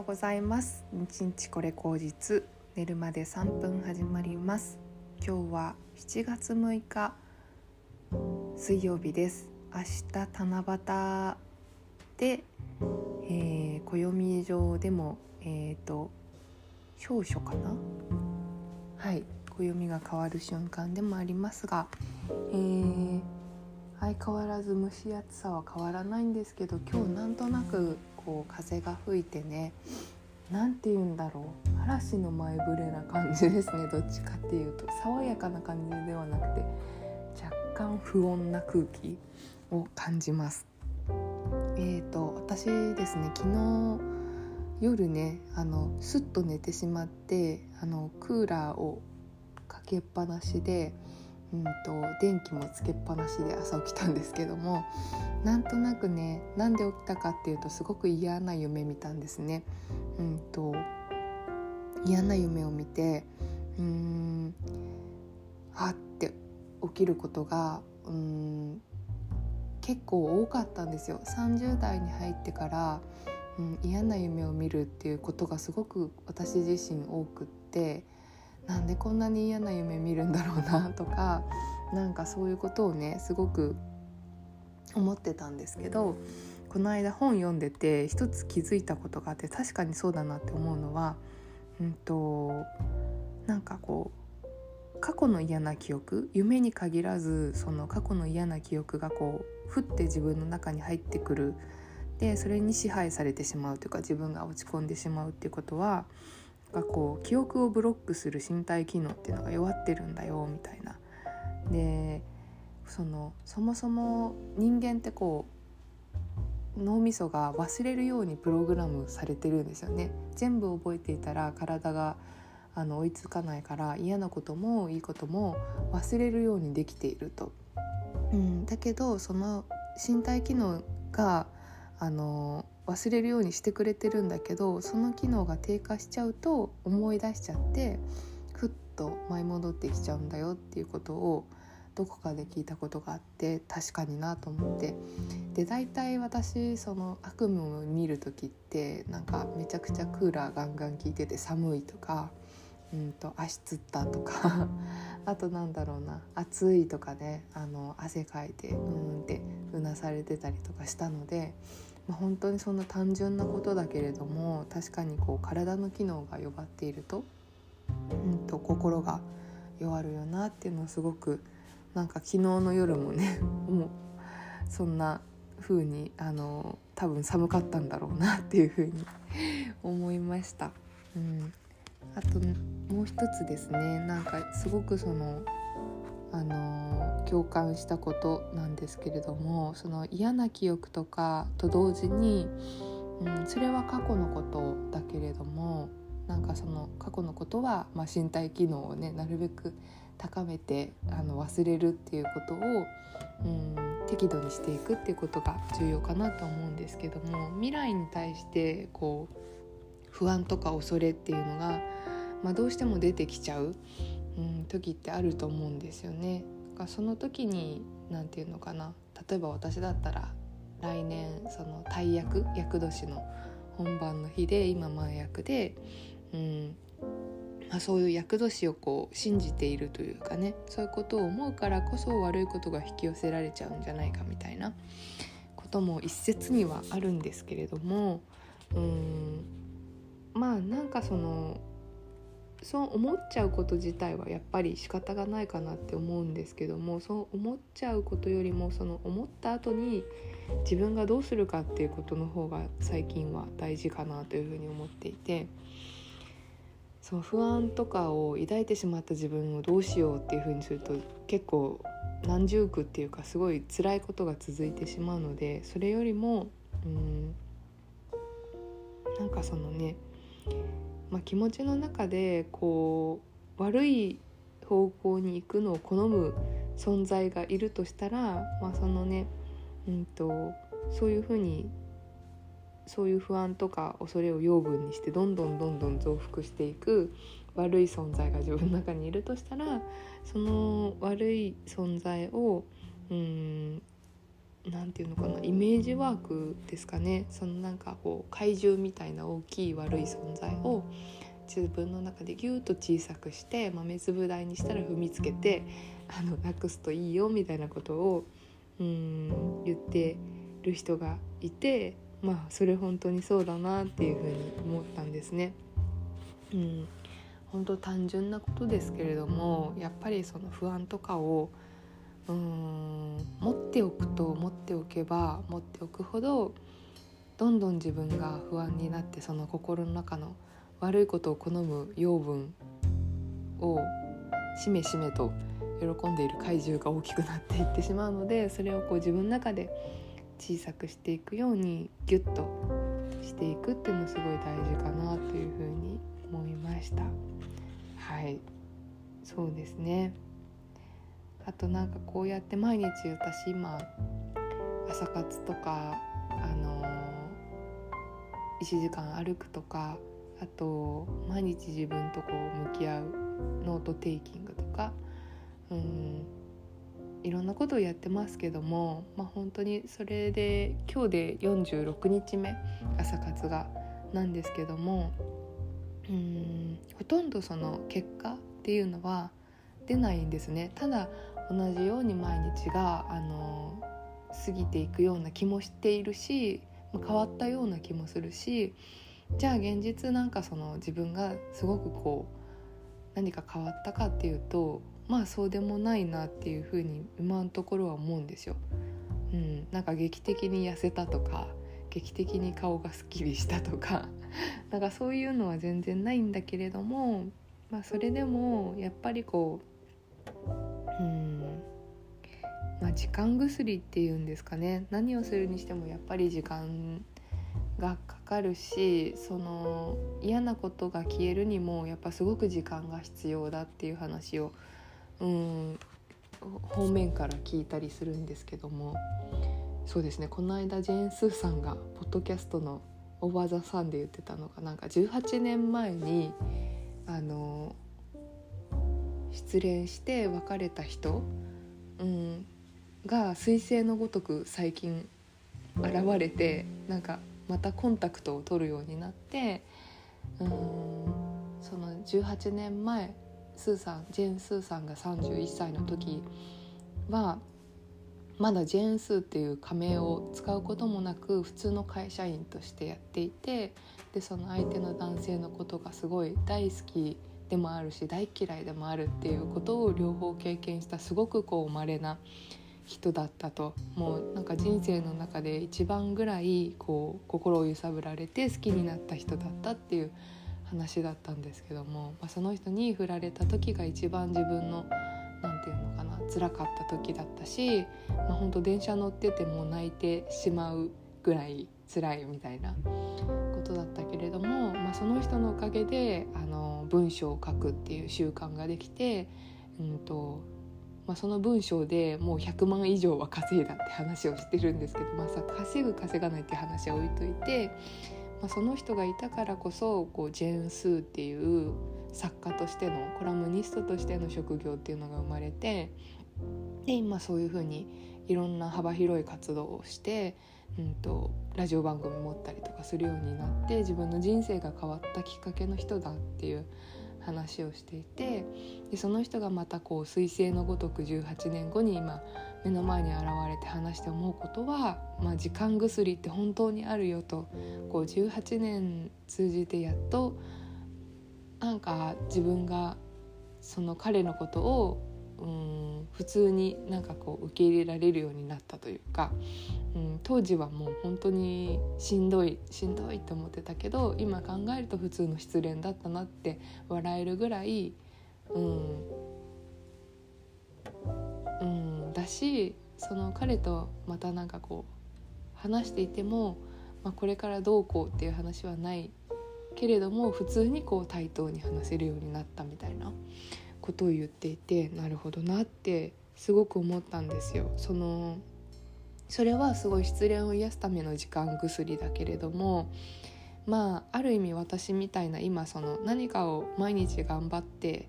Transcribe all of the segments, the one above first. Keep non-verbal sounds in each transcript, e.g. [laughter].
ようございます。日日これ口実。寝るまで3分始まります。今日は7月6日。水曜日です。明日七夕で、えー、暦上でもえっ、ー、と表書かな。はい。暦が変わる瞬間でもありますが、えー、相変わらず蒸し暑さは変わらないんですけど今日なんとなくこう風が吹いてね何て言うんだろう。嵐の前触れな感じですね。[laughs] どっちかっていうと。爽やかな感じではなくて若干不穏な空気を感じます。えーと、私ですね昨日夜ねあのスッと寝てしまってあのクーラーをかけっぱなしでうんと電気もつけっぱなしで朝起きたんですけどもなんとなくねなんで起きたかっていうとすごく嫌な夢見たんですね。うんと嫌な夢を見てうんはって起きることがうん結構多かったんですよ。30代に入ってから、うん、嫌な夢を見るっていうことがすごく私自身多くって。なんでこんなに嫌な夢見るんだろうなとかなんかそういうことをねすごく思ってたんですけどこの間本読んでて一つ気づいたことがあって確かにそうだなって思うのは、うんと、なんかこう過去の嫌な記憶夢に限らずその過去の嫌な記憶がこうふって自分の中に入ってくる。でそれに支配されてしまうというか自分が落ち込んでしまうっていうことはがこう記憶をブロックする身体機能っていうのが弱ってるんだよみたいな。でそのそもそも人間ってこう脳みそが忘れるようにプログラムされてるんですよね。全部覚えていたら体があの追いつかないから嫌なこともいいことも忘れるようにできていると。うん、だけどその身体機能があの忘れるようにしてくれてるんだけどその機能が低下しちゃうと思い出しちゃってふっと舞い戻ってきちゃうんだよっていうことをどこかで聞いたことがあって確かになと思って。で大体私その悪夢を見る時ってなんかめちゃくちゃクーラーガンガン効いてて寒いとか、うんと、足つったとか [laughs] あとなんだろうな暑いとかねあの汗かいてうんってうなされてたりとかしたのでまあ、本当にそんな単純なことだけれども確かにこう体の機能が弱っていると,、うんと、心が弱るよなっていうのをすごくなんか昨日の夜もね [laughs] もう。そんな風にあの多分寒かったんだろうなっていう風に [laughs] 思いました。うん、あともう一つですね。なんかすごくそのあの共感したことなんですけれどもその嫌な記憶とかと同時に、うん、それは過去のことだけれどもなんかその過去のことは、まあ、身体機能をねなるべく高めてあの忘れるっていうことを、うん、適度にしていくっていうことが重要かなと思うんですけども未来に対してこう不安とか恐れっていうのが、まあ、どうしても出てきちゃう。うん、時ってあると思うんですよね。かその時に何て言うのかな例えば私だったら来年その大役役年の本番の日で今前役で、うんまあ、そういう役年をこう信じているというかねそういうことを思うからこそ悪いことが引き寄せられちゃうんじゃないかみたいなことも一説にはあるんですけれどもうんまあなんかそのそう思っちゃうこと自体はやっぱり仕方がないかなって思うんですけどもそう思っちゃうことよりもその思った後に自分がどうするかっていうことの方が最近は大事かなというふうに思っていてそう不安とかを抱いてしまった自分をどうしようっていうふうにすると結構何十句っていうかすごい辛いことが続いてしまうのでそれよりもうんなんかそのねまあ、気持ちの中でこう悪い方向に行くのを好む存在がいるとしたら、まあ、そのね、うんと、そういうふうにそういう不安とか恐れを養分にしてどんどんどんどん増幅していく悪い存在が自分の中にいるとしたらその悪い存在をうん何何て言うのかなイメージワークですかね。そのなんかこう怪獣みたいな大きい悪い存在を自分の中でギュッと小さくして豆粒大にしたら踏みつけて [laughs] あのなくすといいよみたいなことをうん言ってる人がいてまあそれ本当にそうだなっていうふうに思ったんですね。うん。本当単純なことですけれどもやっぱりその不安とかをうん持っておくと持っておけば持っておくほどどんどん自分が不安になってその心の中の悪いことを好む養分をしめしめと喜んでいる怪獣が大きくなっていってしまうのでそれをこう自分の中で小さくしていくようにギュッとしていくっていうのすごい大事かなというふうに思いました。はい。そうですね。あとなんかこうやって毎日私今朝活とかあのー、1時間歩くとかあと毎日自分とこう向き合う note taking とかうんいろんなことをやってますけども、まあ、本当にそれで今日で46日目朝活がなんですけどもうんほとんどその結果っていうのは出ないんですねただ同じように毎日があの過ぎていくような気もしているし変わったような気もするしじゃあ現実なんかその自分がすごくこう何か変わったかっていうとまあそうでもないなっていうふうに今のところは思うんですよ。うん、なんか劇的に痩せたとか劇的に顔がすっきりしたとか [laughs] なんかそういうのは全然ないんだけれども、まあ、それでもやっぱりこう、まあ、時間薬っていうんですかね。何をするにしてもやっぱり時間がかかるしその嫌なことが消えるにもやっぱすごく時間が必要だっていう話をうん方面から聞いたりするんですけども。そうですね。この間ジェーン・スーさんがポッドキャストの「オーバー・ザ・サン」で言ってたのがなんか18年前にあの失恋して別れた人、が彗星のごとく最近現れてなんかまたコンタクトを取るようになってうんその18年前スーさんジェーン・スーさんが31歳の時はまだジェーン・スーっていう仮名を使うこともなく普通の会社員としてやっていてでその相手の男性のことがすごい大好きでもあるし大嫌いでもあるっていうことを両方経験したすごくこう稀な人だったと。もうなんか人生の中で一番ぐらいこう心を揺さぶられて好きになった人だったっていう話だったんですけども、まあ、その人に振られた時が一番自分の何て言うのかな辛かった時だったし、まあ、本当電車乗ってても泣いてしまうぐらい辛いみたいなことだったけれども、まあ、その人のおかげであの文章を書くっていう習慣ができて、うんとまあ、その文章でもう100万以上は稼いだって話をしてるんですけど、まあ、さ稼ぐ稼がないって話は置いといて、まあ、その人がいたからこそこうジェーン・スーっていう作家としてのコラムニストとしての職業っていうのが生まれてで今そういうふうにいろんな幅広い活動をして、うんと、ラジオ番組持ったりとかするようになって自分の人生が変わったきっかけの人だっていう話をしていてでその人がまたこう彗星のごとく18年後に今目の前に現れて話して思うことは、まあ、時間薬って本当にあるよとこう18年通じてやっとなんか自分がその彼のことをうん普通になんかこう受け入れられるようになったというか、うん、当時はもう本当にしんどいしんどいって思ってたけど今考えると普通の失恋だったなって笑えるぐらい、うん、うん、だしその彼とまたなんかこう話していても、まあ、これからどうこうっていう話はないけれども普通にこう対等に話せるようになったみたいな。ことを言っていてなるほどなってすごく思ったんですよ。そのそれはすごい失恋を癒すための時間薬だけれどもまあある意味私みたいな今その何かを毎日頑張って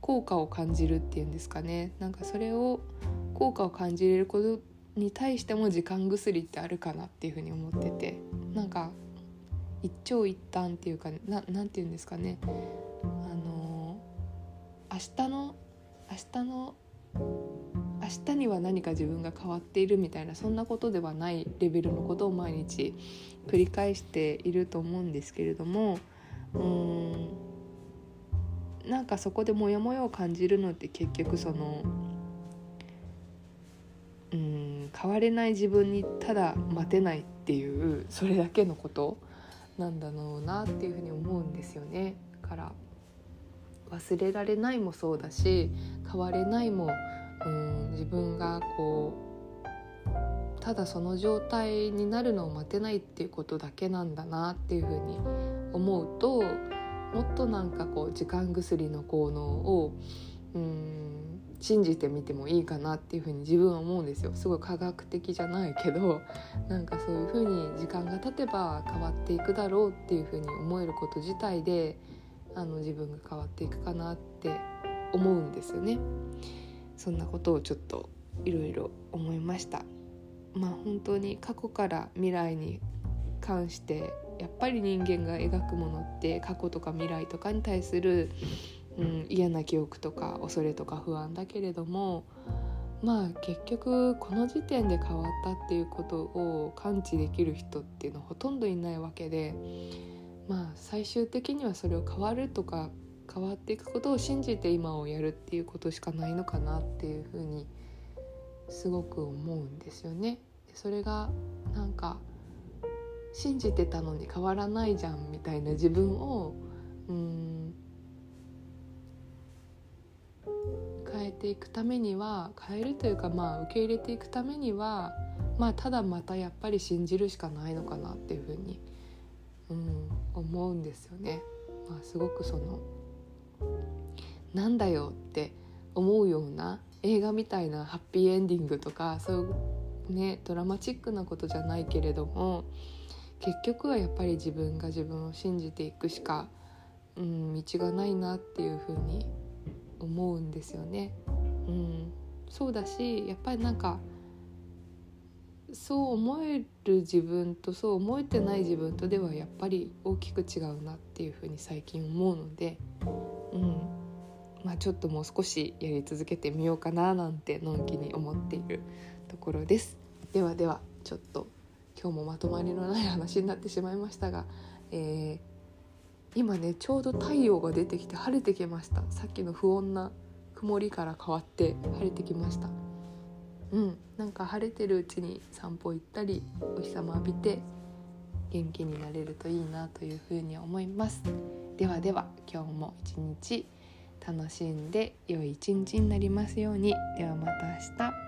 効果を感じるっていうんですかねなんかそれを効果を感じれることに対しても時間薬ってあるかなっていうふうに思っててなんか一長一短っていうかなんて言うんですかねあ明日の明日の明日には何か自分が変わっているみたいなそんなことではないレベルのことを毎日繰り返していると思うんですけれどもうーんなんかそこでモヤモヤを感じるのって結局そのうん変われない自分にただ待てないっていうそれだけのことなんだろうなっていうふうに思うんですよね。から忘れられないもそうだし変われないもうん自分がこうただその状態になるのを待てないっていうことだけなんだなっていうふうに思うともっとなんかこう時間薬の効能をうん信じてみてもいいかなっていうふうに自分は思うんですよ。すごい科学的じゃないけどなんかそういうふうに時間が経てば変わっていくだろうっていうふうに思えること自体であの自分が変わっていくかなって思うんですよね。そんなことをちょっといろいろ思いました。まあ本当に過去から未来に関してやっぱり人間が描くものって過去とか未来とかに対する、うん、嫌な記憶とか恐れとか不安だけれどもまあ結局この時点で変わったっていうことを感知できる人っていうのはほとんどいないわけでまあ最終的にはそれを変わるとか変わっていくことを信じて今をやるっていうことしかないのかなっていうふうにすごく思うんですよね。それがなんか信じてたのに変わらないじゃんみたいな自分をうん変えていくためには変えるというかまあ受け入れていくためにはまあただまたやっぱり信じるしかないのかなっていうふうに思、うん、思うんですよね。まあ、すごくそのなんだよって思うような映画みたいなハッピーエンディングとかそういうねドラマチックなことじゃないけれども結局はやっぱり自分が自分を信じていくしか、うん、道がないなっていうふうに思うんですよね。うん、そうだしやっぱりなんかそう思える自分とそう思えてない自分とではやっぱり大きく違うなっていうふうに最近思うので、うん。まあ、ちょっともう少しやり続けてみようかななんてのんきに思っているところです。ではではちょっと今日もまとまりのない話になってしまいましたが、えー、今ねちょうど太陽が出てきて晴れてきました。さっきの不穏な曇りから変わって晴れてきました。うん。なんか晴れてるうちに散歩行ったりお日様浴びて元気になれるといいなというふうに思います。ではでは今日も一日楽しんで良い一日になりますようにではまた明日